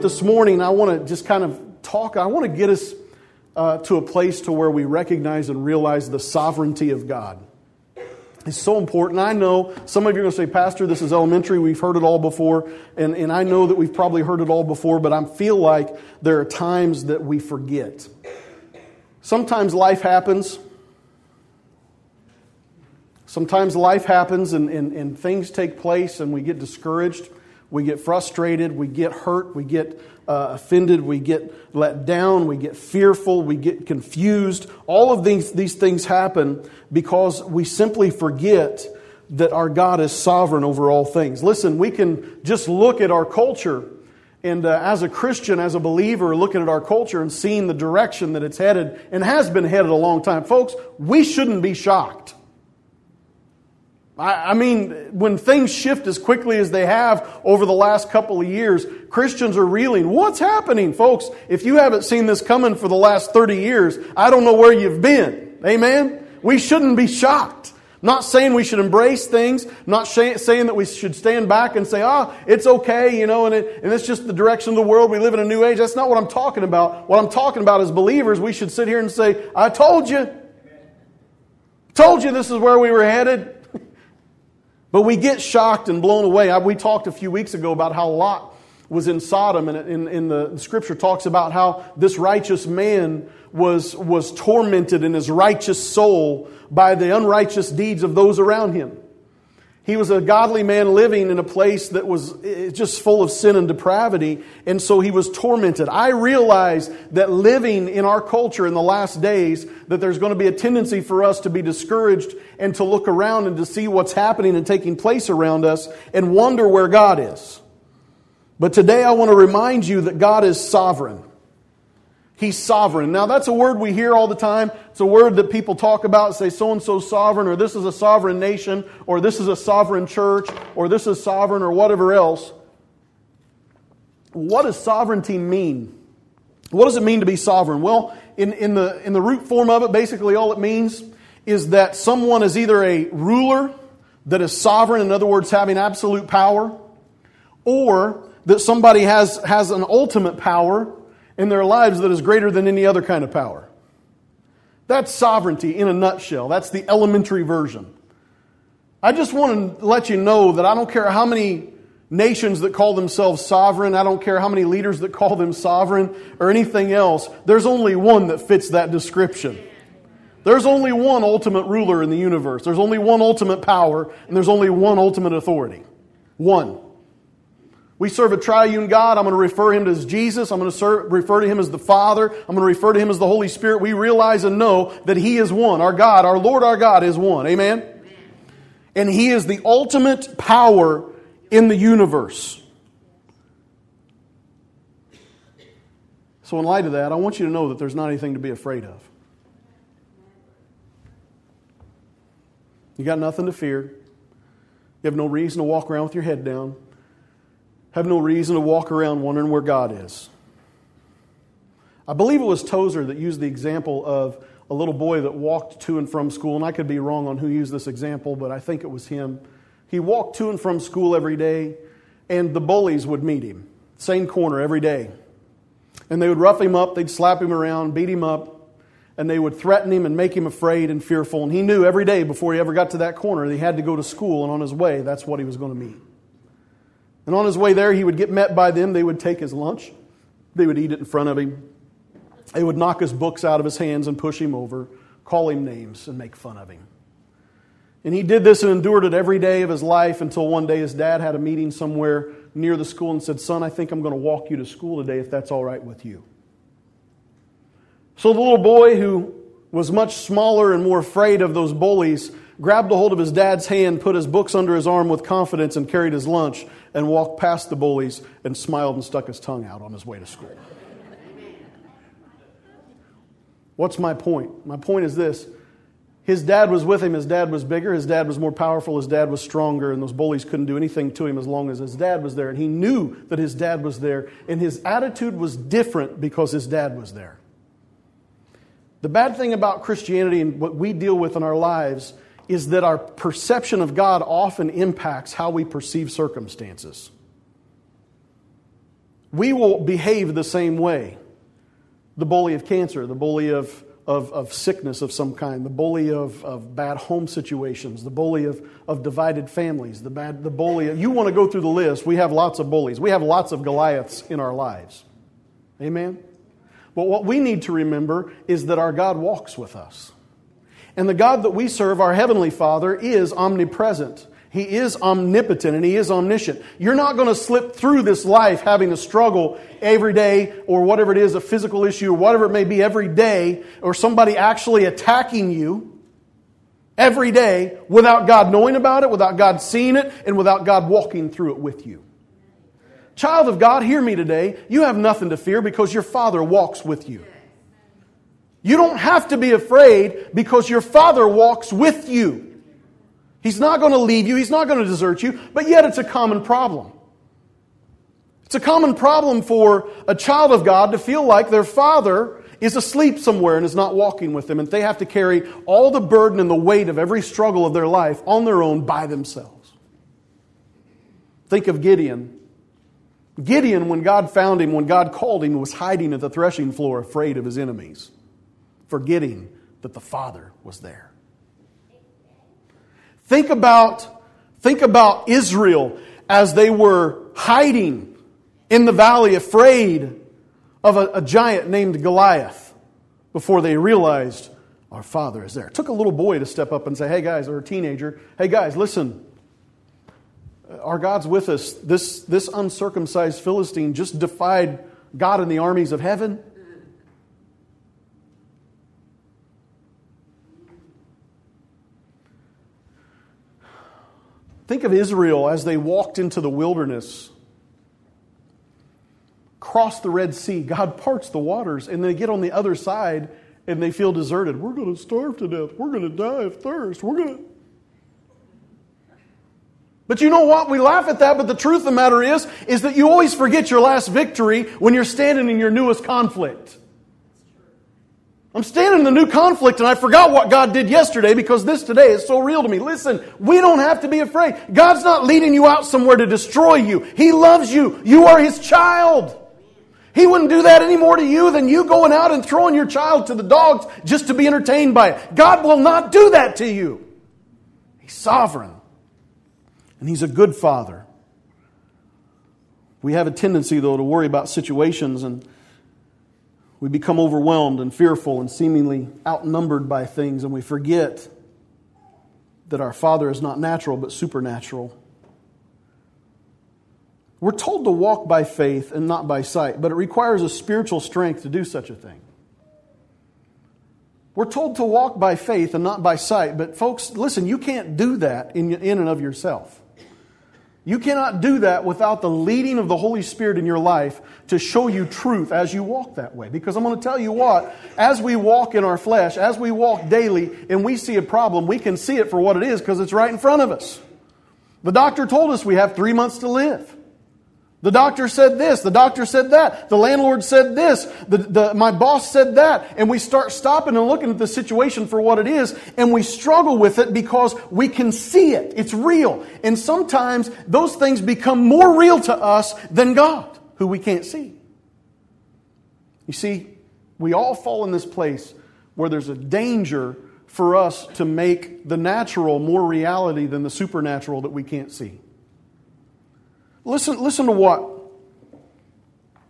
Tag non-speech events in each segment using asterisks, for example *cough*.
But this morning, I want to just kind of talk, I want to get us uh, to a place to where we recognize and realize the sovereignty of God. It's so important. I know some of you are going to say, Pastor, this is elementary. We've heard it all before. And, and I know that we've probably heard it all before, but I feel like there are times that we forget. Sometimes life happens. Sometimes life happens and, and, and things take place and we get discouraged. We get frustrated. We get hurt. We get uh, offended, we get let down, we get fearful, we get confused. All of these, these things happen because we simply forget that our God is sovereign over all things. Listen, we can just look at our culture and uh, as a Christian, as a believer, looking at our culture and seeing the direction that it's headed and has been headed a long time. Folks, we shouldn't be shocked. I, I mean, when things shift as quickly as they have over the last couple of years, Christians are reeling. What's happening, folks? If you haven't seen this coming for the last 30 years, I don't know where you've been. Amen? We shouldn't be shocked. Not saying we should embrace things, not saying that we should stand back and say, ah, oh, it's okay, you know, and, it, and it's just the direction of the world. We live in a new age. That's not what I'm talking about. What I'm talking about as believers, we should sit here and say, I told you. Told you this is where we were headed. But we get shocked and blown away. We talked a few weeks ago about how Lot was in Sodom, and in, in the scripture talks about how this righteous man was, was tormented in his righteous soul by the unrighteous deeds of those around him. He was a godly man living in a place that was eh, just full of sin and depravity, and so he was tormented. I realize that living in our culture in the last days, that there's going to be a tendency for us to be discouraged and to look around and to see what's happening and taking place around us and wonder where God is. But today I want to remind you that God is sovereign. He's sovereign. Now, that's a word we hear all the time. It's a word that people talk about, say so and so sovereign, or this is a sovereign nation, or this is a sovereign church, or this is sovereign, or whatever else. What does sovereignty mean? What does it mean to be sovereign? Well, in, in, the, in the root form of it, basically all it means is that someone is either a ruler that is sovereign, in other words, having absolute power, or that somebody has, has an ultimate power in their lives that is greater than any other kind of power. That's sovereignty in a nutshell. That's the elementary version. I just want to let you know that I don't care how many nations that call themselves sovereign, I don't care how many leaders that call them sovereign or anything else, there's only one that fits that description. There's only one ultimate ruler in the universe. There's only one ultimate power, and there's only one ultimate authority. One. We serve a triune God. I'm going to refer him as Jesus. I'm going to serve, refer to him as the Father. I'm going to refer to him as the Holy Spirit. We realize and know that he is one. Our God, our Lord, our God is one. Amen? And he is the ultimate power in the universe. So, in light of that, I want you to know that there's not anything to be afraid of. You got nothing to fear. You have no reason to walk around with your head down have no reason to walk around wondering where God is. I believe it was Tozer that used the example of a little boy that walked to and from school, and I could be wrong on who used this example, but I think it was him. He walked to and from school every day, and the bullies would meet him, same corner every day. And they would rough him up, they'd slap him around, beat him up, and they would threaten him and make him afraid and fearful. And he knew every day before he ever got to that corner, he had to go to school, and on his way, that's what he was going to meet. And on his way there, he would get met by them. They would take his lunch, they would eat it in front of him. They would knock his books out of his hands and push him over, call him names, and make fun of him. And he did this and endured it every day of his life until one day his dad had a meeting somewhere near the school and said, Son, I think I'm going to walk you to school today if that's all right with you. So the little boy, who was much smaller and more afraid of those bullies, grabbed a hold of his dad's hand, put his books under his arm with confidence, and carried his lunch and walked past the bullies and smiled and stuck his tongue out on his way to school. What's my point? My point is this. His dad was with him. His dad was bigger. His dad was more powerful. His dad was stronger. And those bullies couldn't do anything to him as long as his dad was there. And he knew that his dad was there. And his attitude was different because his dad was there. The bad thing about Christianity and what we deal with in our lives is that our perception of God often impacts how we perceive circumstances. we will behave the same way. The bully of cancer, the bully of, of, of sickness of some kind, the bully of, of bad home situations, the bully of, of divided families, the, bad, the bully. Of, you want to go through the list. We have lots of bullies. We have lots of Goliaths in our lives. Amen? But what we need to remember is that our God walks with us. And the God that we serve, our Heavenly Father, is omnipresent. He is omnipotent and He is omniscient. You're not going to slip through this life having a struggle every day or whatever it is, a physical issue or whatever it may be every day, or somebody actually attacking you every day without God knowing about it, without God seeing it, and without God walking through it with you. Child of God, hear me today. You have nothing to fear because your Father walks with you. You don't have to be afraid because your Father walks with you. He's not going to leave you, He's not going to desert you, but yet it's a common problem. It's a common problem for a child of God to feel like their father is asleep somewhere and is not walking with them, and they have to carry all the burden and the weight of every struggle of their life on their own by themselves. Think of Gideon. Gideon, when God found him, when God called him, was hiding at the threshing floor, afraid of his enemies, forgetting that the Father was there. Think about, think about Israel as they were hiding in the valley, afraid of a, a giant named Goliath, before they realized our Father is there. It took a little boy to step up and say, Hey guys, or a teenager, hey guys, listen. Our God's with us. This, this uncircumcised Philistine just defied God and the armies of heaven. Think of Israel as they walked into the wilderness, crossed the Red Sea, God parts the waters, and they get on the other side and they feel deserted. We're going to starve to death. We're going to die of thirst. We're going to. But you know what? We laugh at that, but the truth of the matter is, is that you always forget your last victory when you're standing in your newest conflict. I'm standing in the new conflict and I forgot what God did yesterday because this today is so real to me. Listen, we don't have to be afraid. God's not leading you out somewhere to destroy you. He loves you. You are His child. He wouldn't do that any more to you than you going out and throwing your child to the dogs just to be entertained by it. God will not do that to you. He's sovereign. And He's a good Father. We have a tendency, though, to worry about situations and we become overwhelmed and fearful and seemingly outnumbered by things, and we forget that our Father is not natural but supernatural. We're told to walk by faith and not by sight, but it requires a spiritual strength to do such a thing. We're told to walk by faith and not by sight, but folks, listen, you can't do that in, in and of yourself. You cannot do that without the leading of the Holy Spirit in your life to show you truth as you walk that way. Because I'm going to tell you what, as we walk in our flesh, as we walk daily, and we see a problem, we can see it for what it is because it's right in front of us. The doctor told us we have three months to live. The doctor said this, the doctor said that, the landlord said this, the, the, my boss said that, and we start stopping and looking at the situation for what it is, and we struggle with it because we can see it. It's real. And sometimes those things become more real to us than God, who we can't see. You see, we all fall in this place where there's a danger for us to make the natural more reality than the supernatural that we can't see. Listen, listen to what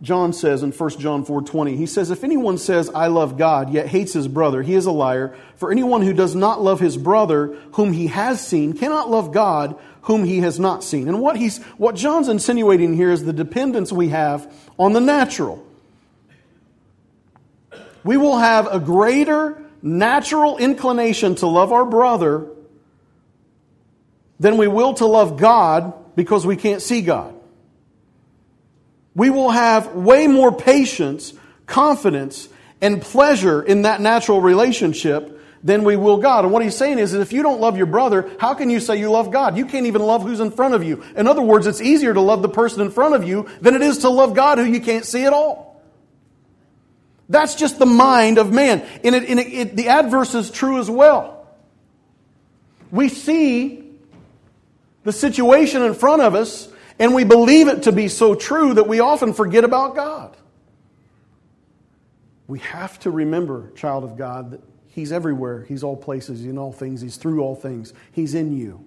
John says in 1 John 4:20. He says, "If anyone says I love God yet hates his brother, he is a liar. For anyone who does not love his brother whom he has seen cannot love God whom he has not seen." And what he's what John's insinuating here is the dependence we have on the natural. We will have a greater natural inclination to love our brother than we will to love God because we can't see God. We will have way more patience, confidence, and pleasure in that natural relationship than we will God. And what he's saying is if you don't love your brother, how can you say you love God? You can't even love who's in front of you. In other words, it's easier to love the person in front of you than it is to love God who you can't see at all. That's just the mind of man. And, it, and it, it, the adverse is true as well. We see the situation in front of us And we believe it to be so true that we often forget about God. We have to remember, child of God, that He's everywhere. He's all places, He's in all things. He's through all things. He's in you.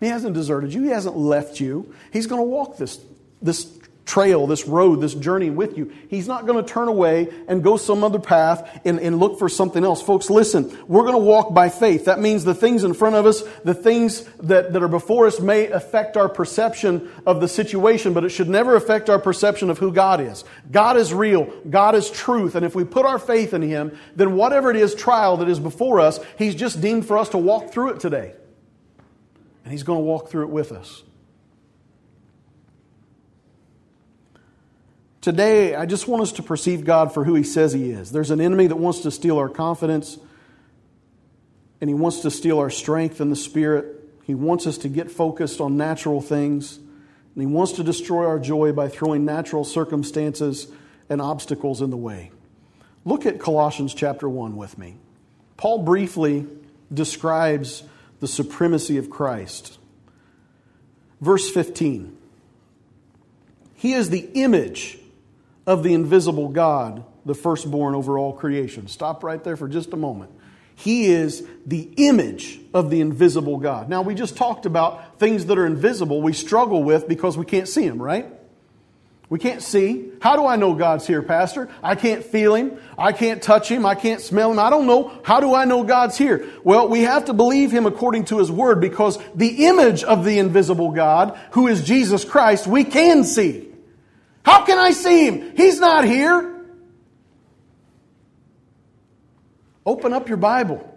He hasn't deserted you. He hasn't left you. He's going to walk this, this trail, this road, this journey with you. He's not going to turn away and go some other path and, and look for something else. Folks, listen, we're going to walk by faith. That means the things in front of us, the things that, that are before us may affect our perception of the situation, but it should never affect our perception of who God is. God is real. God is truth. And if we put our faith in Him, then whatever it is trial that is before us, He's just deemed for us to walk through it today. And He's going to walk through it with us. Today, I just want us to perceive God for who He says He is. There's an enemy that wants to steal our confidence, and he wants to steal our strength in the Spirit. He wants us to get focused on natural things, and he wants to destroy our joy by throwing natural circumstances and obstacles in the way. Look at Colossians chapter 1 with me. Paul briefly describes the supremacy of Christ. Verse 15 He is the image of the invisible God, the firstborn over all creation. Stop right there for just a moment. He is the image of the invisible God. Now, we just talked about things that are invisible we struggle with because we can't see them, right? We can't see. How do I know God's here, Pastor? I can't feel Him. I can't touch Him. I can't smell Him. I don't know. How do I know God's here? Well, we have to believe Him according to His Word because the image of the invisible God, who is Jesus Christ, we can see. How can I see him? He's not here. Open up your Bible.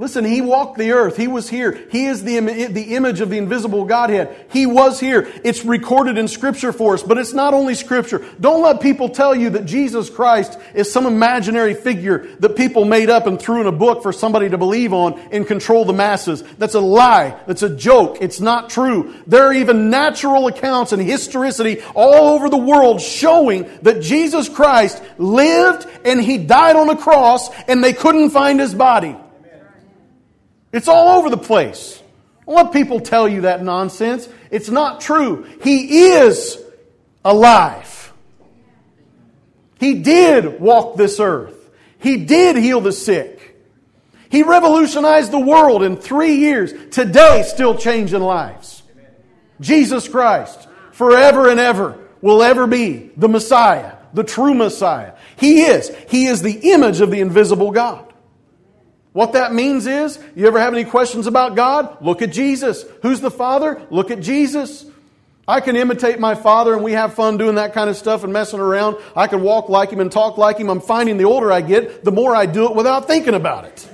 Listen, he walked the earth. He was here. He is the, the image of the invisible Godhead. He was here. It's recorded in Scripture for us, but it's not only Scripture. Don't let people tell you that Jesus Christ is some imaginary figure that people made up and threw in a book for somebody to believe on and control the masses. That's a lie. That's a joke. It's not true. There are even natural accounts and historicity all over the world showing that Jesus Christ lived and he died on a cross and they couldn't find his body. It's all over the place. Don't let people tell you that nonsense. It's not true. He is alive. He did walk this earth. He did heal the sick. He revolutionized the world in three years. Today, still changing lives. Jesus Christ, forever and ever, will ever be the Messiah, the true Messiah. He is. He is the image of the invisible God. What that means is, you ever have any questions about God? Look at Jesus. Who's the Father? Look at Jesus. I can imitate my father and we have fun doing that kind of stuff and messing around. I can walk like him and talk like him. I'm finding the older I get, the more I do it without thinking about it.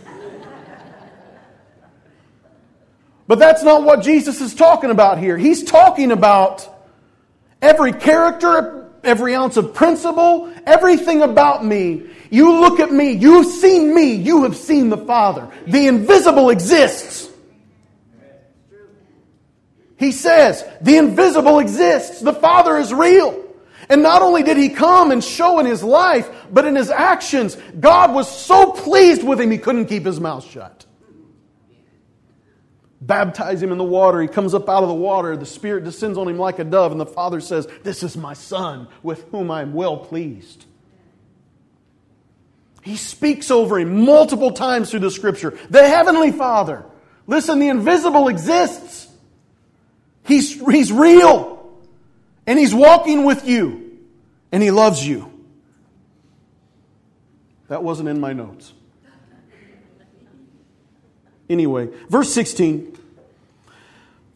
But that's not what Jesus is talking about here. He's talking about every character, every ounce of principle, everything about me you look at me, you've seen me, you have seen the Father. The invisible exists. He says, the invisible exists. The Father is real. And not only did he come and show in his life, but in his actions, God was so pleased with him he couldn't keep his mouth shut. Baptize him in the water. He comes up out of the water. The Spirit descends on him like a dove, and the Father says, This is my Son with whom I am well pleased. He speaks over him multiple times through the scripture. The Heavenly Father. Listen, the invisible exists. He's, he's real. And He's walking with you. And He loves you. That wasn't in my notes. Anyway, verse 16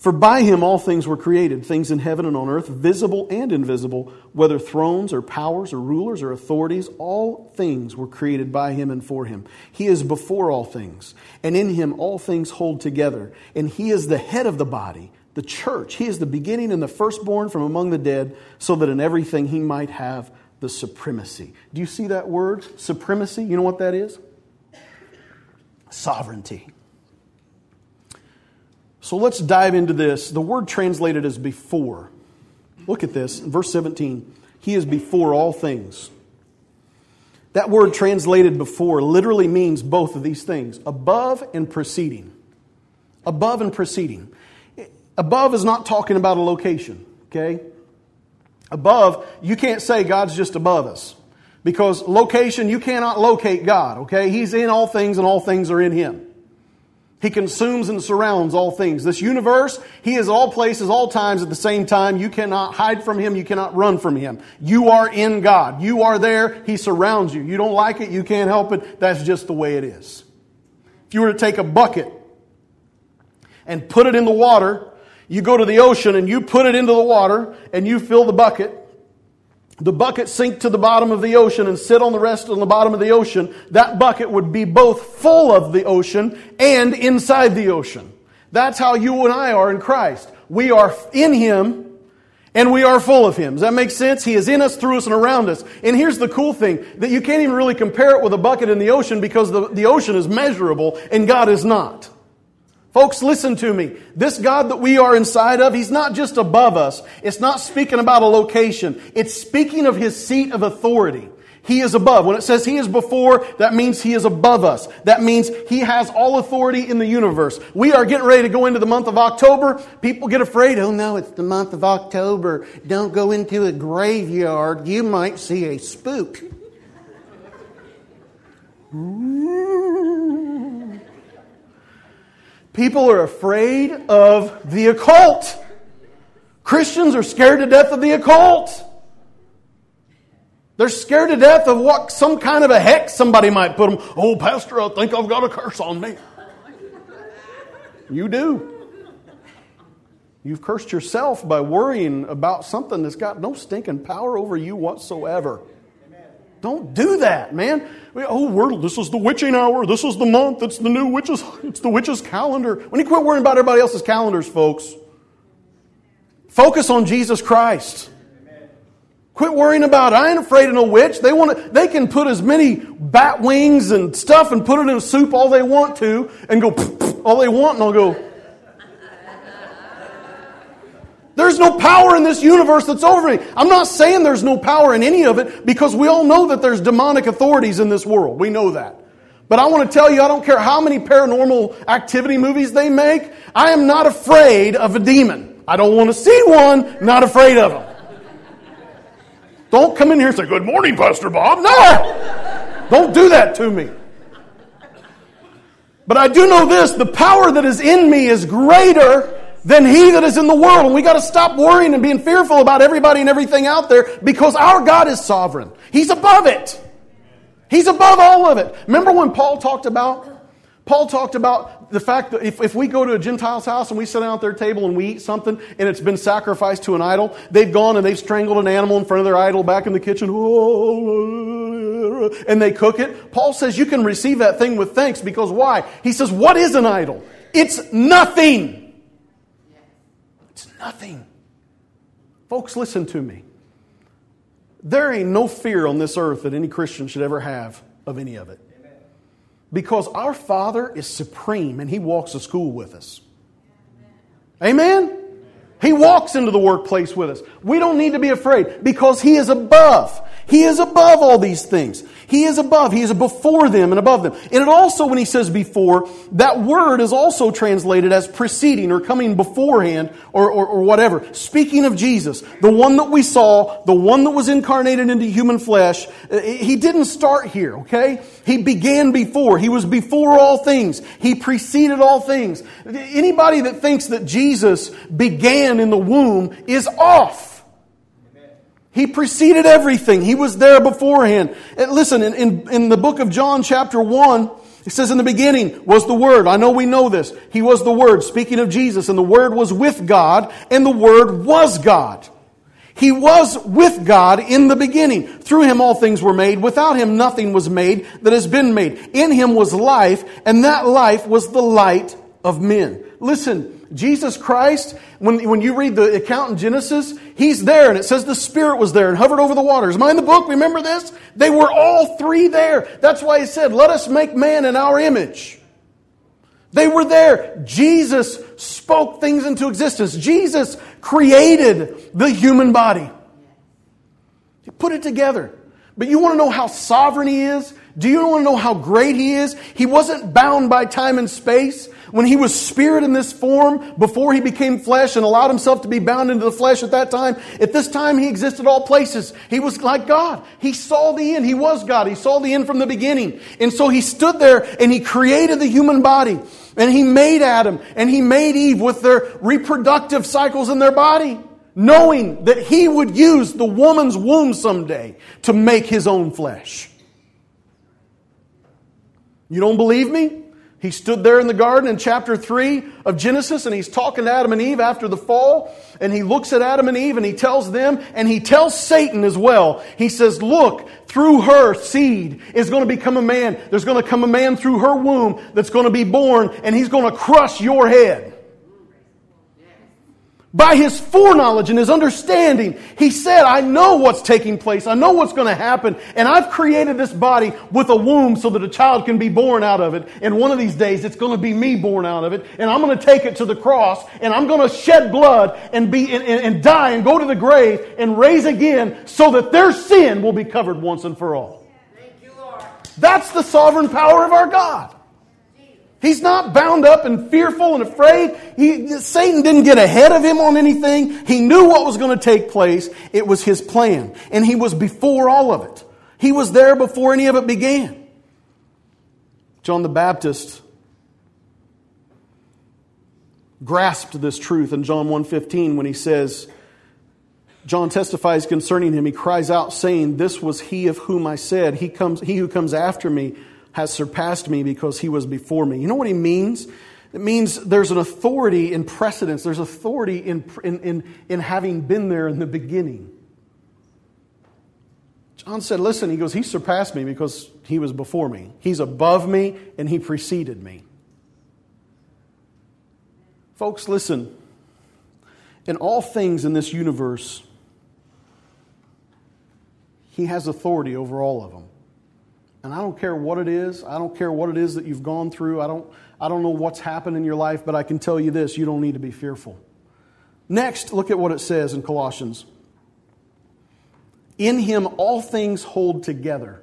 for by him all things were created, things in heaven and on earth, visible and invisible, whether thrones or powers or rulers or authorities, all things were created by him and for him. He is before all things, and in him all things hold together. And he is the head of the body, the church. He is the beginning and the firstborn from among the dead, so that in everything he might have the supremacy. Do you see that word, supremacy? You know what that is? Sovereignty. So let's dive into this. The word translated as before. Look at this, verse 17. He is before all things. That word translated before literally means both of these things above and preceding. Above and preceding. above is not talking about a location, okay? Above, you can't say God's just above us. Because location, you cannot locate God, okay? He's in all things and all things are in Him. He consumes and surrounds all things. This universe, He is all places, all times at the same time. You cannot hide from Him. You cannot run from Him. You are in God. You are there. He surrounds you. You don't like it. You can't help it. That's just the way it is. If you were to take a bucket and put it in the water, you go to the ocean and you put it into the water and you fill the bucket, the bucket sink to the bottom of the ocean and sit on the rest on the bottom of the ocean, that bucket would be both full of the ocean and inside the ocean. That's how you and I are in Christ. We are in Him and we are full of Him. Does that make sense? He is in us, through us, and around us. And here's the cool thing that you can't even really compare it with a bucket in the ocean because the, the ocean is measurable and God is not. Folks, listen to me. This God that we are inside of, He's not just above us. It's not speaking about a location. It's speaking of His seat of authority. He is above. When it says He is before, that means He is above us. That means He has all authority in the universe. We are getting ready to go into the month of October. People get afraid. Oh no, it's the month of October. Don't go into a graveyard. You might see a spook. *laughs* People are afraid of the occult. Christians are scared to death of the occult. They're scared to death of what some kind of a hex somebody might put them. Oh, Pastor, I think I've got a curse on me. You do. You've cursed yourself by worrying about something that's got no stinking power over you whatsoever. Don't do that, man. Oh, we're, this is the witching hour. This is the month. It's the new witches. *laughs* It's the witches' calendar. When you quit worrying about everybody else's calendars, folks, focus on Jesus Christ. Quit worrying about it. I ain't afraid of no witch. They want to, they can put as many bat wings and stuff and put it in a soup all they want to and go *laughs* all they want and I'll go, There's no power in this universe that's over me. I'm not saying there's no power in any of it because we all know that there's demonic authorities in this world. We know that. But I want to tell you, I don't care how many paranormal activity movies they make, I am not afraid of a demon. I don't want to see one, not afraid of them. Don't come in here and say, Good morning, Pastor Bob. No! Don't do that to me. But I do know this the power that is in me is greater than he that is in the world. And we got to stop worrying and being fearful about everybody and everything out there because our God is sovereign. He's above it. He's above all of it. Remember when Paul talked about Paul talked about the fact that if, if we go to a Gentile's house and we sit down at their table and we eat something and it's been sacrificed to an idol, they've gone and they've strangled an animal in front of their idol back in the kitchen, and they cook it. Paul says you can receive that thing with thanks because why? He says, What is an idol? It's nothing. Nothing. Folks, listen to me. There ain't no fear on this earth that any Christian should ever have of any of it. Because our Father is supreme and He walks to school with us. Amen? He walks into the workplace with us. We don't need to be afraid because He is above. He is above all these things. He is above. He is before them and above them. And it also, when he says before, that word is also translated as preceding or coming beforehand or, or, or, whatever. Speaking of Jesus, the one that we saw, the one that was incarnated into human flesh, uh, he didn't start here, okay? He began before. He was before all things. He preceded all things. Anybody that thinks that Jesus began in the womb is off. He preceded everything. He was there beforehand. And listen, in, in, in, the book of John, chapter 1, it says, In the beginning was the Word. I know we know this. He was the Word, speaking of Jesus, and the Word was with God, and the Word was God. He was with God in the beginning. Through him all things were made. Without him nothing was made that has been made. In him was life, and that life was the light of men. Listen, Jesus Christ, when, when you read the account in Genesis, He's there, and it says the Spirit was there and hovered over the waters. In the book? Remember this? They were all three there. That's why He said, Let us make man in our image. They were there. Jesus spoke things into existence. Jesus created the human body. He put it together. But you want to know how sovereign He is? Do you want to know how great He is? He wasn't bound by time and space. When He was spirit in this form, before He became flesh and allowed Himself to be bound into the flesh at that time, at this time He existed all places. He was like God. He saw the end. He was God. He saw the end from the beginning. And so He stood there and He created the human body. And He made Adam and He made Eve with their reproductive cycles in their body knowing that he would use the woman's womb someday to make his own flesh. You don't believe me? He stood there in the garden in chapter 3 of Genesis and he's talking to Adam and Eve after the fall. And he looks at Adam and Eve and he tells them, and he tells Satan as well. He says, Look, through her seed is going to become a man. There's going to come a man through her womb that's going to be born and he's going to crush your head. By his foreknowledge and his understanding, he said, I know what's taking place. I know what's going to happen. And I've created this body with a womb so that a child can be born out of it. And one of these days, it's going to be me born out of it. And I'm going to take it to the cross and I'm going to shed blood and be, and, and, and die and go to the grave and raise again so that their sin will be covered once and for all. You, That's the sovereign power of our God. He's not bound up and fearful and afraid. He, Satan didn't get ahead of him on anything. He knew what was going to take place. It was his plan. And he was before all of it. He was there before any of it began. John the Baptist grasped this truth in John 1:15 when he says John testifies concerning him he cries out saying this was he of whom I said he comes he who comes after me has surpassed me because he was before me. You know what he means? It means there's an authority in precedence, there's authority in, in, in, in having been there in the beginning. John said, Listen, he goes, He surpassed me because he was before me. He's above me and he preceded me. Folks, listen. In all things in this universe, he has authority over all of them. And I don't care what it is. I don't care what it is that you've gone through. I don't, I don't know what's happened in your life, but I can tell you this you don't need to be fearful. Next, look at what it says in Colossians. In him all things hold together.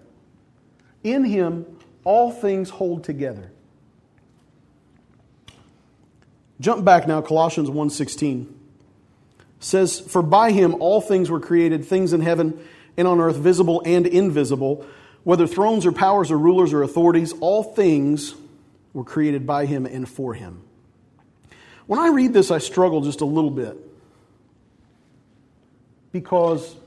In him all things hold together. Jump back now Colossians 1:16 says for by him all things were created things in heaven and on earth visible and invisible whether thrones or powers or rulers or authorities, all things were created by him and for him. When I read this, I struggle just a little bit because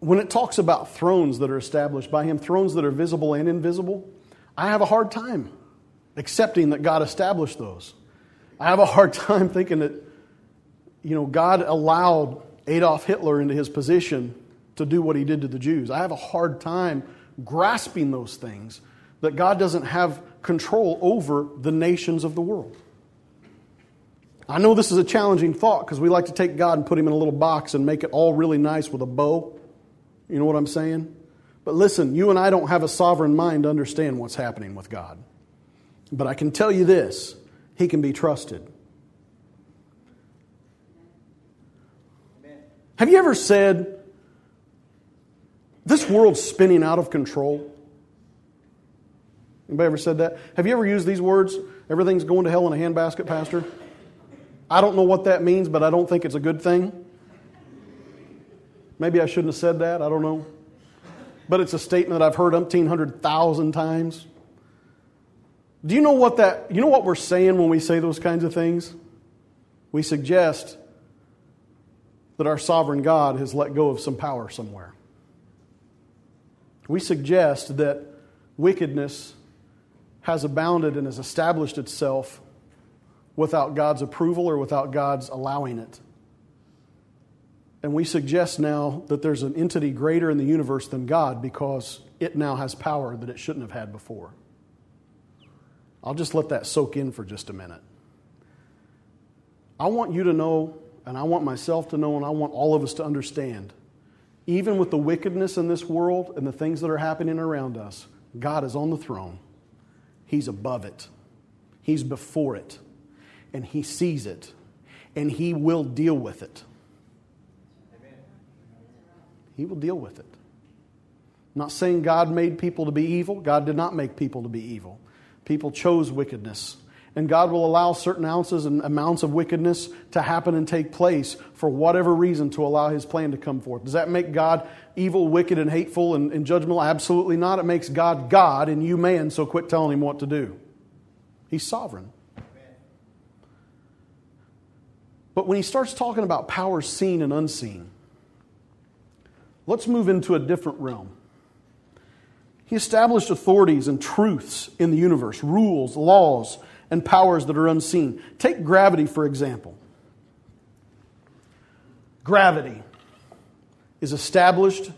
when it talks about thrones that are established by him, thrones that are visible and invisible, I have a hard time accepting that God established those. I have a hard *laughs* time thinking that, you know, God allowed Adolf Hitler into his position to do what he did to the Jews. I have a hard time grasping those things that God doesn't have control over the nations of the world. I know this is a challenging thought because we like to take God and put him in a little box and make it all really nice with a bow. You know what I'm saying? But listen, you and I don't have a sovereign mind to understand what's happening with God. But I can tell you this He can be trusted. Have you ever said, This world's spinning out of control? Anybody ever said that? Have you ever used these words? Everything's going to hell in a handbasket, Pastor? I don't know what that means, but I don't think it's a good thing. Maybe I shouldn't have said that. I don't know. But it's a statement that I've heard umpteen hundred thousand times. Do you know what that you know what we're saying when we say those kinds of things? We suggest that our sovereign God has let go of some power somewhere. We suggest that wickedness has abounded and has established itself without God's approval or without God's allowing it. And we suggest now that there's an entity greater in the universe than God because it now has power that it shouldn't have had before. I'll just let that soak in for just a minute. I want you to know and I want myself to know, and I want all of us to understand, even with the wickedness in this world and the things that are happening around us, God is on the throne. He's above it, He's before it, and He sees it, and He will deal with it. He will deal with it. I'm not saying God made people to be evil. God did not make people to be evil. People chose wickedness. And God will allow certain ounces and amounts of wickedness to happen and take place for whatever reason to allow His plan to come forth. Does that make God evil, wicked, and hateful and, and judgmental? Absolutely not. It makes God God and you man, so quit telling Him what to do. He's sovereign. But when He starts talking about powers seen and unseen, let's move into a different realm. He established authorities and truths in the universe, rules, laws, and powers that are unseen. Take gravity, for example. Gravity is established.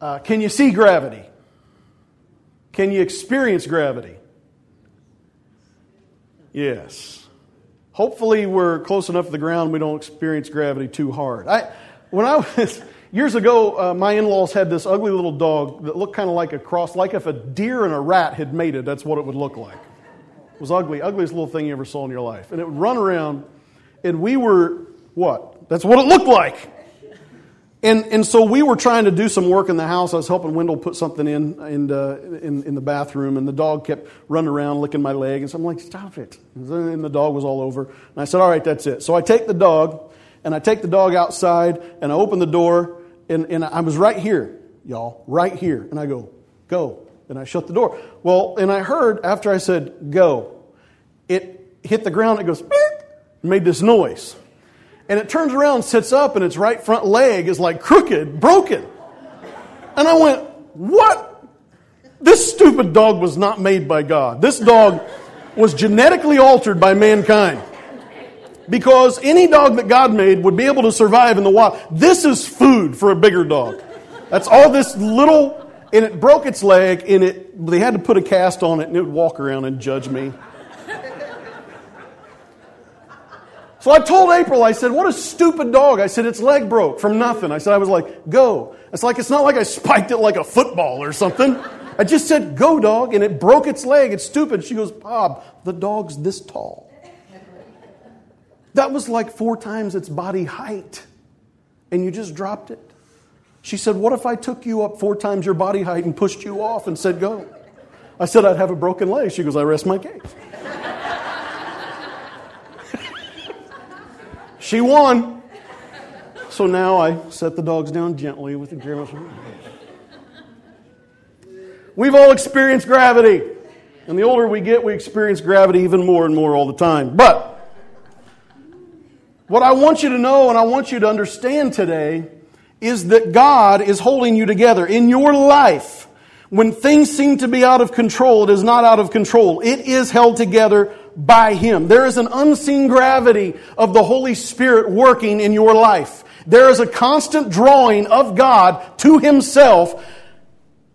Uh, can you see gravity? Can you experience gravity? Yes. Hopefully, we're close enough to the ground we don't experience gravity too hard. I, when I was *laughs* years ago, uh, my in-laws had this ugly little dog that looked kind of like a cross, like if a deer and a rat had mated. That's what it would look like. Was ugly, ugliest little thing you ever saw in your life, and it would run around, and we were what? That's what it looked like. And, and so we were trying to do some work in the house. I was helping Wendell put something in, in, uh, in, in, the bathroom, and the dog kept running around licking my leg. And so I'm like, stop it. And the dog was all over. And I said, all right, that's it. So I take the dog, and I take the dog outside, and I open the door, and, and I was right here, y'all, right here. And I go, go. And I shut the door. Well, and I heard after I said, go, it hit the ground, it goes, made this noise. And it turns around, sits up, and its right front leg is like crooked, broken. And I went, What? This stupid dog was not made by God. This dog was genetically altered by mankind. Because any dog that God made would be able to survive in the wild. This is food for a bigger dog. That's all this little, and it broke its leg, and it, they had to put a cast on it, and it would walk around and judge me. So I told April, I said, what a stupid dog. I said, its leg broke from nothing. I said, I was like, go. It's like, it's not like I *laughs* spiked it like a football or something. I just said, go, dog, and it broke its leg. It's stupid. She goes, Bob, the dog's this tall. That was like four times its body height, and you just dropped it. She said, What if I took you up four times your body height and pushed you off and said, Go? I said, I'd have a broken leg. She goes, I rest my case. She won. So now I set the dogs down gently with the grimace. We've all experienced gravity. And the older we get, we experience gravity even more and more all the time. But what I want you to know and I want you to understand today is that God is holding you together in your life. When things seem to be out of control, it is not out of control. It is held together by Him. There is an unseen gravity of the Holy Spirit working in your life. There is a constant drawing of God to Himself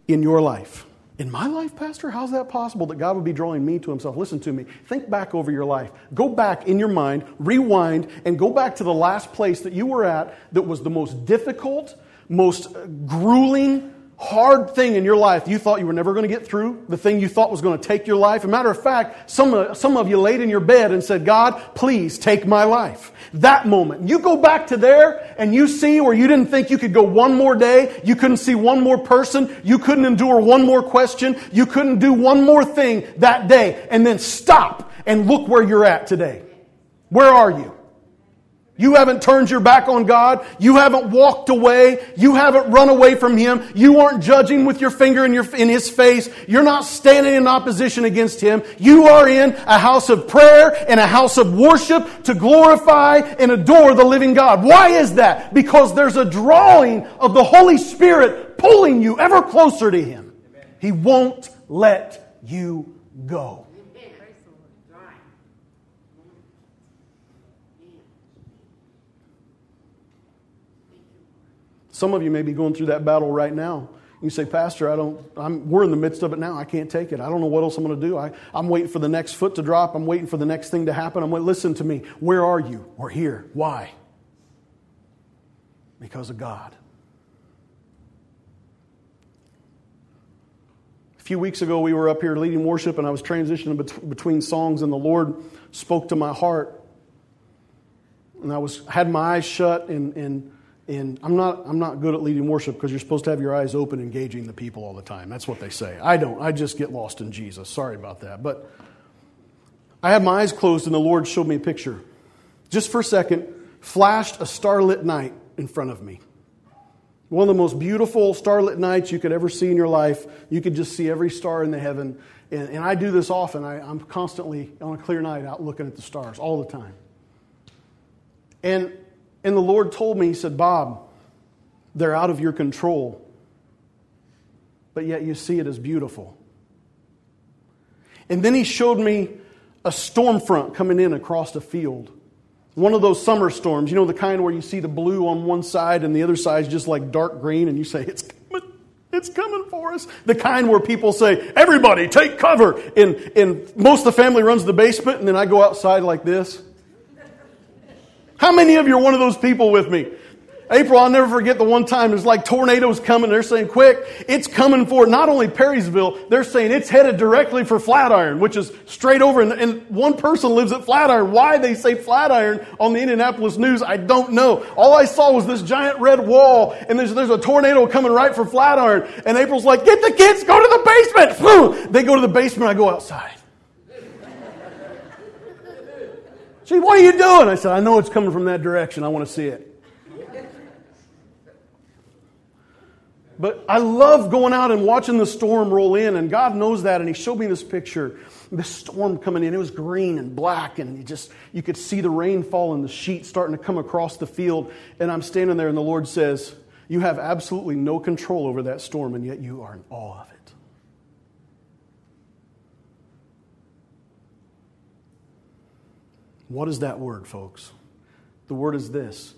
in your life. In my life, Pastor, how's that possible that God would be drawing me to Himself? Listen to me. Think back over your life. Go back in your mind, rewind, and go back to the last place that you were at that was the most difficult, most grueling, hard thing in your life you thought you were never going to get through, the thing you thought was going to take your life. As a matter of fact, some of, some of you laid in your bed and said, God, please take my life. That moment. You go back to there and you see where you didn't think you could go one more day, you couldn't see one more person, you couldn't endure one more question, you couldn't do one more thing that day, and then stop and look where you're at today. Where are you? You haven't turned your back on God. You haven't walked away. You haven't run away from Him. You aren't judging with your finger in, your, in His face. You're not standing in opposition against Him. You are in a house of prayer and a house of worship to glorify and adore the living God. Why is that? Because there's a drawing of the Holy Spirit pulling you ever closer to Him. He won't let you go. Some of you may be going through that battle right now. You say, Pastor, I don't, I'm, we're in the midst of it now. I can't take it. I don't know what else I'm going to do. I, I'm waiting for the next foot to drop. I'm waiting for the next thing to happen. I'm waiting, listen to me. Where are you? We're here. Why? Because of God. A few weeks ago, we were up here leading worship, and I was transitioning bet- between songs, and the Lord spoke to my heart. And I was had my eyes shut and, and And I'm not, I'm not good at leading worship because you're supposed to have your eyes open, engaging the people all the time. That's what they say. I don't. I just get lost in Jesus. Sorry about that. But I had my eyes closed, and the Lord showed me a picture. Just for a second, flashed a starlit night in front of me. One of the most beautiful starlit nights you could ever see in your life. You could just see every star in the heaven. And, and I do this often. I, I'm constantly, on a clear night, out looking at the stars all the time. And and the Lord told me, He said, Bob, they're out of your control, but yet you see it as beautiful. And then He showed me a storm front coming in across the field. One of those summer storms, you know, the kind where you see the blue on one side and the other side is just like dark green, and you say, It's coming, it's coming for us. The kind where people say, Everybody, take cover. And, and most of the family runs the basement, and then I go outside like this. How many of you are one of those people with me? April, I'll never forget the one time it's like tornadoes coming. They're saying, quick, it's coming for not only Perrysville, they're saying it's headed directly for Flatiron, which is straight over. And, and one person lives at Flatiron. Why they say Flatiron on the Indianapolis News, I don't know. All I saw was this giant red wall, and there's, there's a tornado coming right for Flatiron. And April's like, get the kids, go to the basement. They go to the basement, I go outside. She, what are you doing? I said, I know it's coming from that direction. I want to see it. But I love going out and watching the storm roll in, and God knows that. And He showed me this picture, this storm coming in. It was green and black, and you just you could see the rain fall and the sheet starting to come across the field. And I'm standing there, and the Lord says, "You have absolutely no control over that storm, and yet you are in awe of it." What is that word, folks? The word is this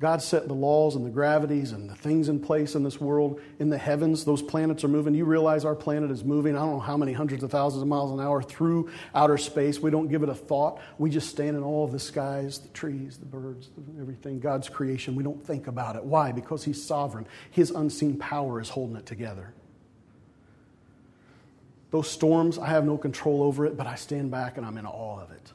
God set the laws and the gravities and the things in place in this world. In the heavens, those planets are moving. You realize our planet is moving, I don't know how many hundreds of thousands of miles an hour through outer space. We don't give it a thought. We just stand in all of the skies, the trees, the birds, everything, God's creation. We don't think about it. Why? Because He's sovereign. His unseen power is holding it together. Those storms, I have no control over it, but I stand back and I'm in awe of it.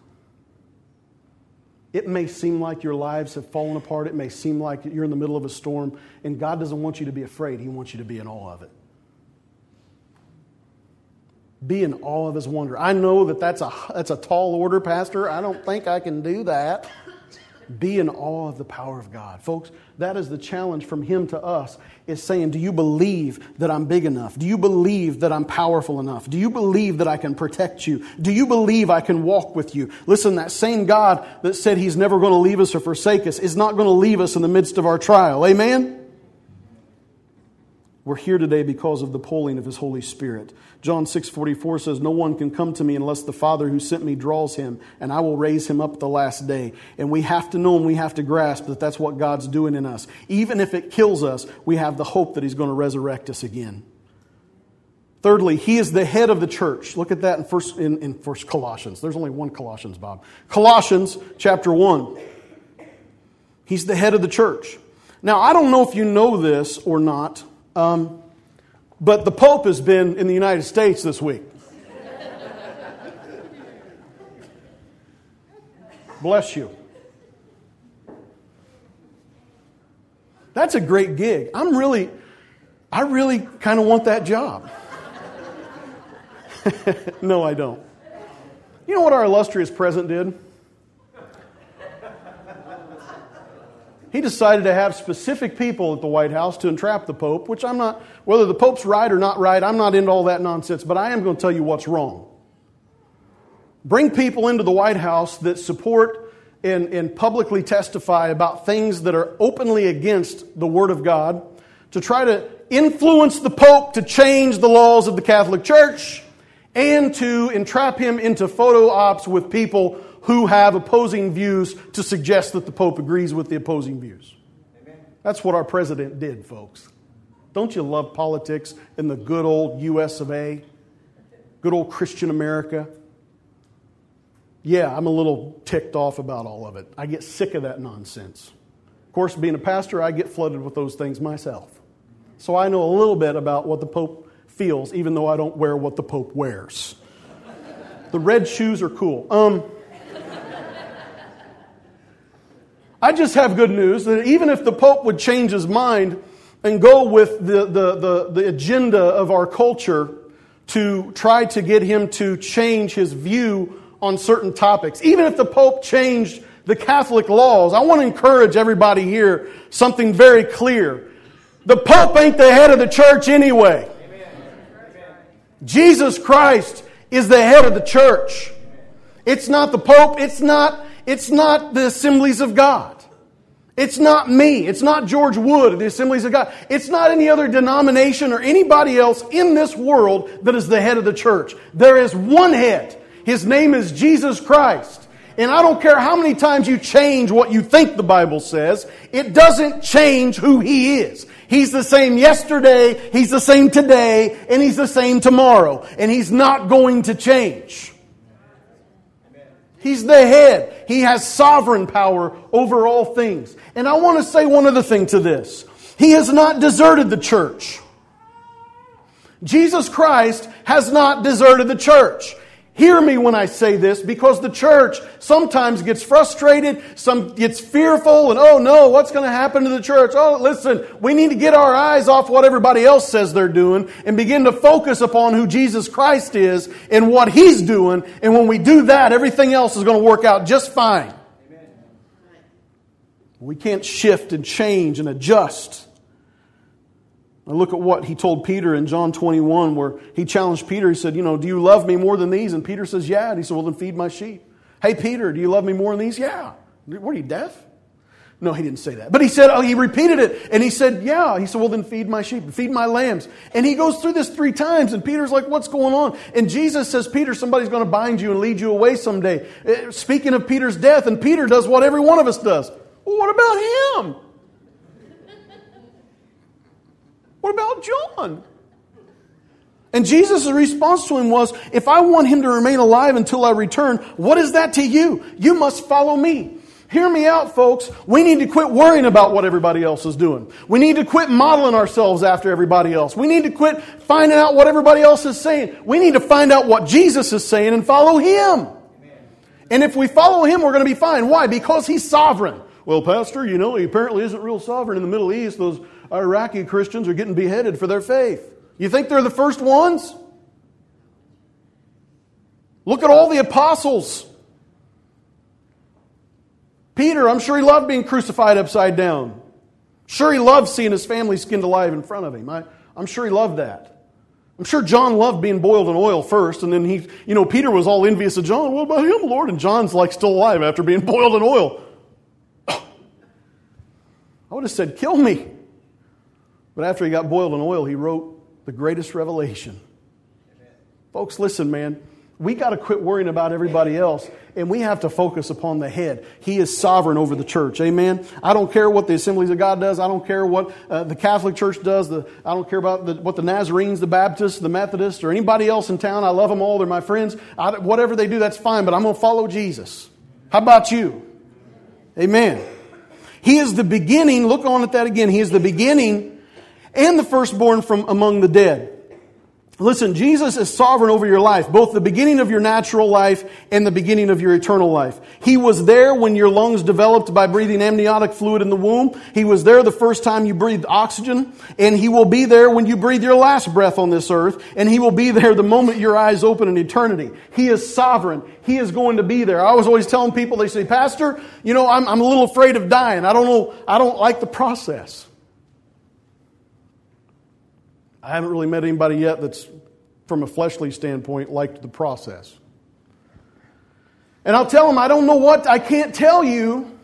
It may seem like your lives have fallen apart. It may seem like you're in the middle of a storm, and God doesn't want you to be afraid. He wants you to be in awe of it. Be in awe of His wonder. I know that that's a, that's a tall order, Pastor. I don't think I can do that. Be in awe of the power of God. Folks, that is the challenge from Him to us, is saying, Do you believe that I'm big enough? Do you believe that I'm powerful enough? Do you believe that I can protect you? Do you believe I can walk with you? Listen, that same God that said He's never going to leave us or forsake us is not going to leave us in the midst of our trial. Amen? We're here today because of the pulling of his Holy Spirit. John 6:44 says, "No one can come to me unless the Father who sent me draws him, and I will raise him up the last day." And we have to know and we have to grasp that that's what God's doing in us. Even if it kills us, we have the hope that he's going to resurrect us again. Thirdly, he is the head of the church. Look at that in first in, in first Colossians. There's only one Colossians, Bob. Colossians chapter 1. He's the head of the church. Now, I don't know if you know this or not. Um, but the Pope has been in the United States this week. Bless you. That's a great gig. I'm really, I really kind of want that job. *laughs* no, I don't. You know what our illustrious president did? He decided to have specific people at the White House to entrap the Pope, which I'm not, whether the Pope's right or not right, I'm not into all that nonsense, but I am going to tell you what's wrong. Bring people into the White House that support and, and publicly testify about things that are openly against the Word of God to try to influence the Pope to change the laws of the Catholic Church and to entrap him into photo ops with people who have opposing views to suggest that the Pope agrees with the opposing views. Amen. That's what our president did, folks. Don't you love politics in the good old US of A? Good old Christian America? Yeah, I'm a little ticked off about all of it. I get sick of that nonsense. Of course, being a pastor, I get flooded with those things myself. So I know a little bit about what the Pope feels, even though I don't wear what the Pope wears. the red shoes are cool. Um, I just have good news that even if the Pope would change his mind and go with the, the, the, the agenda of our culture to try to get him to change his view on certain topics, even if the Pope changed the Catholic laws, I want to encourage everybody here something very clear. The Pope ain't the head of the church anyway. Jesus Christ is the head of the church. It's not the Pope. It's not, it's not the assemblies of God. It's not me. It's not George Wood of the Assemblies of God. It's not any other denomination or anybody else in this world that is the head of the church. There is one head. His name is Jesus Christ. And I don't care how many times you change what you think the Bible says, it doesn't change who He is. He's the same yesterday, He's the same today, and He's the same tomorrow. And He's not going to change. He's the head. He has sovereign power over all things. And I want to say one other thing to this. He has not deserted the church. Jesus Christ has not deserted the church. Hear me when I say this because the church sometimes gets frustrated, some gets fearful, and oh no, what's going to happen to the church? Oh, listen, we need to get our eyes off what everybody else says they're doing and begin to focus upon who Jesus Christ is and what He's doing. And when we do that, everything else is going to work out just fine. We can't shift and change and adjust Look at what he told Peter in John 21, where he challenged Peter. He said, You know, do you love me more than these? And Peter says, Yeah. And he said, Well, then feed my sheep. Hey, Peter, do you love me more than these? Yeah. What are you, deaf? No, he didn't say that. But he said, oh, he repeated it. And he said, yeah. He said, well, then feed my sheep, feed my lambs. And he goes through this three times. And Peter's like, what's going on? And Jesus says, Peter, somebody's going to bind you and lead you away someday. Eh, speaking of Peter's death, and Peter does what every one of us does. Well, what about him? What about John? And Jesus' response to him was, If I want him to remain alive until I return, what is that to you? You must follow me. Hear me out, folks. We need to quit worrying about what everybody else is doing. We need to quit modeling ourselves after everybody else. We need to quit finding out what everybody else is saying. We need to find out what Jesus is saying and follow him. And if we follow him, we're going to be fine. Why? Because he's sovereign. Well, Pastor, you know, he apparently isn't real sovereign in the Middle East. Those Iraqi Christians are getting beheaded for their faith. You think they're the first ones? Look at all the apostles. Peter, I'm sure he loved being crucified upside down. Sure, he loved seeing his family skinned alive in front of him. I, I'm sure he loved that. I'm sure John loved being boiled in oil first, and then he, you know, Peter was all envious of John. What about him, Lord? And John's like still alive after being *laughs* boiled in oil. *coughs* I would have said, Kill me. But after he got boiled in oil, he wrote the greatest revelation. Amen. Folks, listen, man. We got to quit worrying about everybody else and we have to focus upon the head. He is sovereign over the church. Amen. I don't care what the Assemblies of God does. I don't care what uh, the Catholic Church does. The, I don't care about the, what the Nazarenes, the Baptists, the Methodists, or anybody else in town. I love them all. They're my friends. I, whatever they do, that's fine, but I'm going to follow Jesus. How about you? Amen. He is the beginning. Look on at that again. He is the beginning and the firstborn from among the dead. Listen, Jesus is sovereign over your life, both the beginning of your natural life and the beginning of your eternal life. He was there when your lungs developed by breathing amniotic fluid in the womb. He was there the first time you breathed oxygen, and He will be there when you breathe your last breath on this earth, and He will be there the moment your eyes open in eternity. He is sovereign. He is going to be there. I was always telling people, they say, Pastor, you know, I'm, I'm a little afraid of dying. I don't know, I don't like the process. I haven't really met anybody yet that's, from a fleshly standpoint, liked the process. And I'll tell them, I don't know what, I can't tell you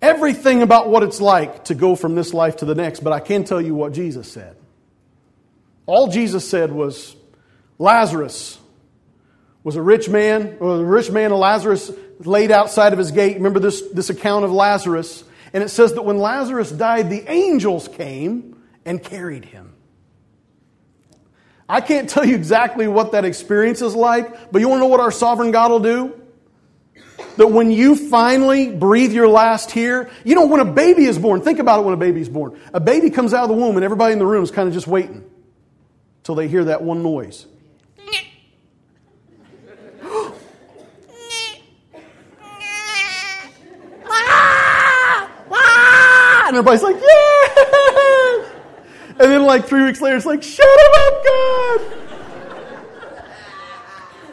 everything about what it's like to go from this life to the next, but I can tell you what Jesus said. All Jesus said was, Lazarus was a rich man, or the rich man of Lazarus laid outside of his gate. Remember this, this account of Lazarus? And it says that when Lazarus died, the angels came and carried him. I can't tell you exactly what that experience is like, but you want to know what our sovereign God will do? That when you finally breathe your last here, you know, when a baby is born, think about it when a baby is born. A baby comes out of the womb and everybody in the room is kind of just waiting till they hear that one noise. *gasps* *gasps* Ah! Ah! And everybody's like, yeah! And then like three weeks later, it's like, shut him up, God!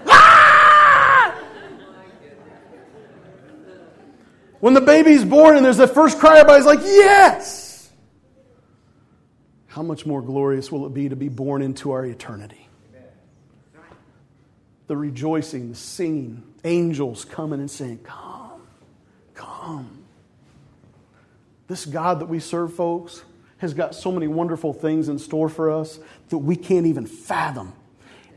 ah! When the baby's born and there's the first cry, everybody's like, yes! How much more glorious will it be to be born into our eternity? The rejoicing, the singing, angels coming and saying, Come, come. This God that we serve, folks, has got so many wonderful things in store for us that we can't even fathom.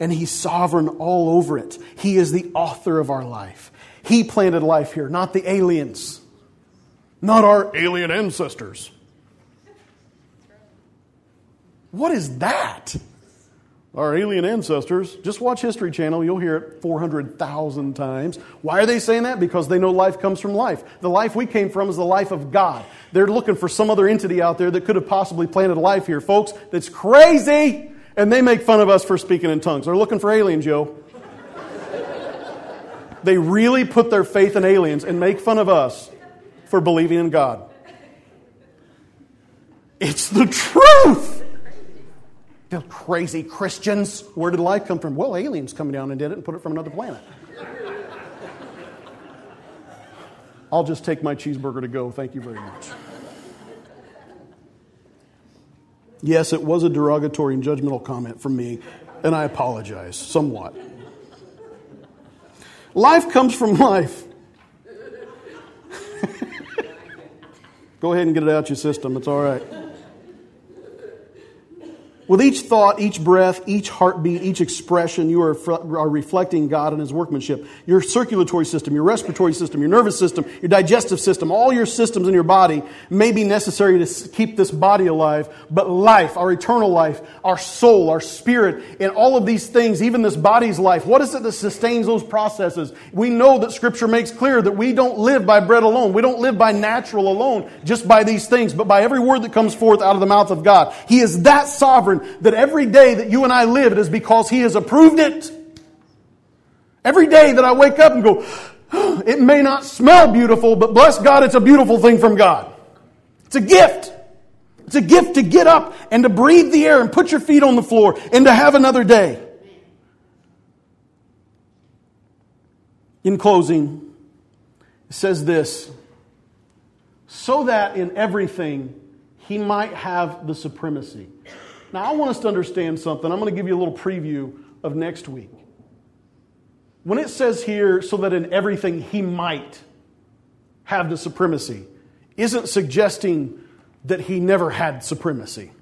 And He's sovereign all over it. He is the author of our life. He planted life here, not the aliens, not our alien ancestors. What is that? Our alien ancestors. Just watch History Channel, you'll hear it 400,000 times. Why are they saying that? Because they know life comes from life. The life we came from is the life of God. They're looking for some other entity out there that could have possibly planted life here, folks. That's crazy! And they make fun of us for speaking in tongues. They're looking for aliens, Joe. they really put their faith in aliens and make fun of us for believing in God. It's the truth! The crazy Christians. Where did life come from? Well, aliens come down and did it and put it from another planet. I'll just take my cheeseburger to go. Thank you very much. Yes, it was a derogatory and judgmental comment from me, and I apologize somewhat. Life comes from life. *laughs* Go ahead and get it out your system. It's all right. With each thought, each breath, each heartbeat, each expression, you are, are reflecting God and His workmanship. Your circulatory system, your respiratory system, your nervous system, your digestive system, all your systems in your body may be necessary to keep this body alive, but life, our eternal life, our soul, our spirit, and all of these things, even this body's life, what is it that sustains those processes? We know that Scripture makes clear that we don't live by bread alone. We don't live by natural alone, just by these things, but by every word that comes forth out of the mouth of God. He is that sovereign that every day that you and I live, it is because He has approved it. Every day that I wake up and go, *gasps* it may not smell beautiful, but bless God, it's a beautiful thing from God. It's a gift. It's a gift to get up and to breathe the air and put your feet on the floor and to have another day. In closing, it says this so that in everything he might have the supremacy. Now, I want us to understand something. I'm going to give you a little preview of next week. When it says here, so that in everything he might have the supremacy, isn't suggesting that he never had supremacy.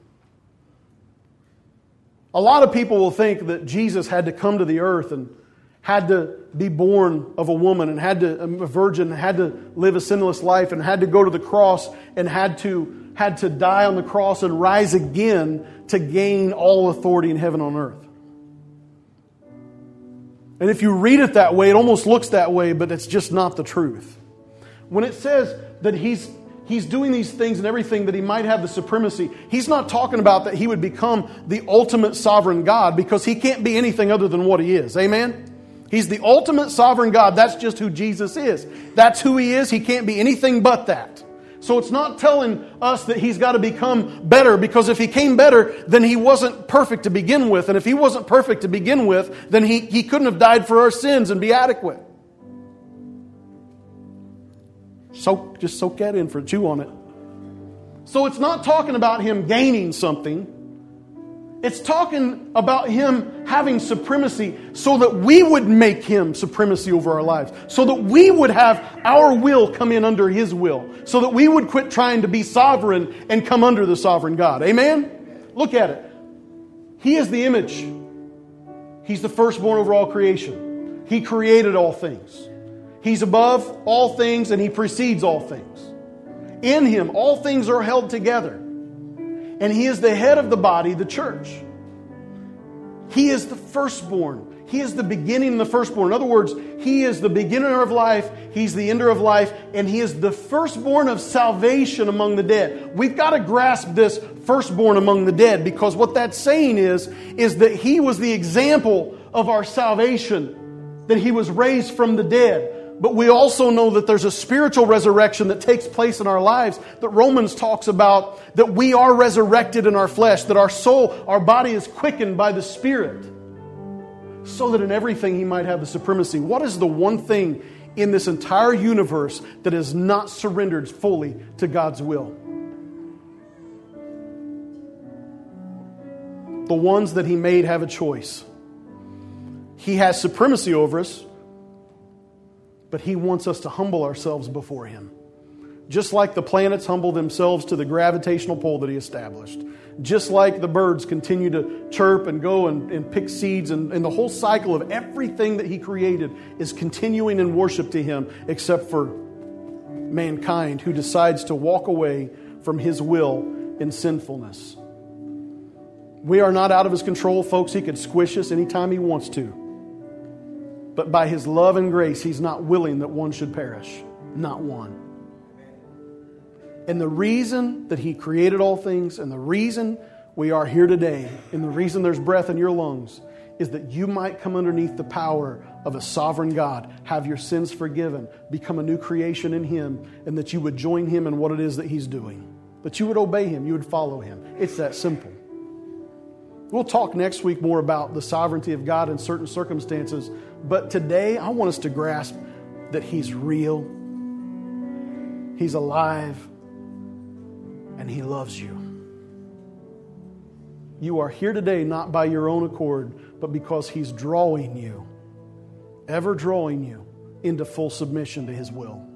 A lot of people will think that Jesus had to come to the earth and had to be born of a woman and had to, a virgin, had to live a sinless life and had to go to the cross and had to had to die on the cross and rise again to gain all authority in heaven on earth. And if you read it that way, it almost looks that way, but it's just not the truth. When it says that he's he's doing these things and everything that he might have the supremacy. He's not talking about that he would become the ultimate sovereign God because he can't be anything other than what he is. Amen? He's the ultimate sovereign God. That's just who Jesus is. That's who he is. He can't be anything but that. So it's not telling us that he's got to become better because if he came better, then he wasn't perfect to begin with. And if he wasn't perfect to begin with, then he, he couldn't have died for our sins and be adequate. So just soak that in for a chew on it. So it's not talking about him gaining something. It's talking about Him having supremacy so that we would make Him supremacy over our lives, so that we would have our will come in under His will, so that we would quit trying to be sovereign and come under the sovereign God. Amen? Look at it. He is the image, He's the firstborn over all creation. He created all things. He's above all things and He precedes all things. In Him, all things are held together and he is the head of the body, the church. He is the firstborn. He is the beginning the firstborn. In other words, He is the beginner of life, He's the ender of life, and He is the firstborn of salvation among the dead. We've got to grasp this firstborn among the dead because what that's saying is, is that He was the example of our salvation, that He was raised from the dead. But we also know that there's a spiritual resurrection that takes place in our lives that Romans talks about that we are resurrected in our flesh, that our soul, our body is quickened by the Spirit, so that in everything He might have the supremacy. What is the one thing in this entire universe that is not surrendered fully to God's will? The ones that He made have a choice. He has supremacy over us but He wants us to humble ourselves before Him. Just like the planets humble themselves to the gravitational pull that He established. Just like the birds continue to chirp and go and, and pick seeds, and, and the whole cycle of everything that He created is continuing in worship to Him, except for mankind who decides to walk away from His will in sinfulness. We are not out of His control, folks. He could squish us anytime He wants to. But by his love and grace, he's not willing that one should perish. Not one. And the reason that he created all things, and the reason we are here today, and the reason there's breath in your lungs, is that you might come underneath the power of a sovereign God, have your sins forgiven, become a new creation in Him, and that you would join Him in what it is that He's doing. That you would obey Him, you would follow Him. It's that simple. We'll talk next week more about the sovereignty of God in certain circumstances, but today I want us to grasp that He's real, He's alive, and He loves you. You are here today not by your own accord, but because He's drawing you, ever drawing you into full submission to His will.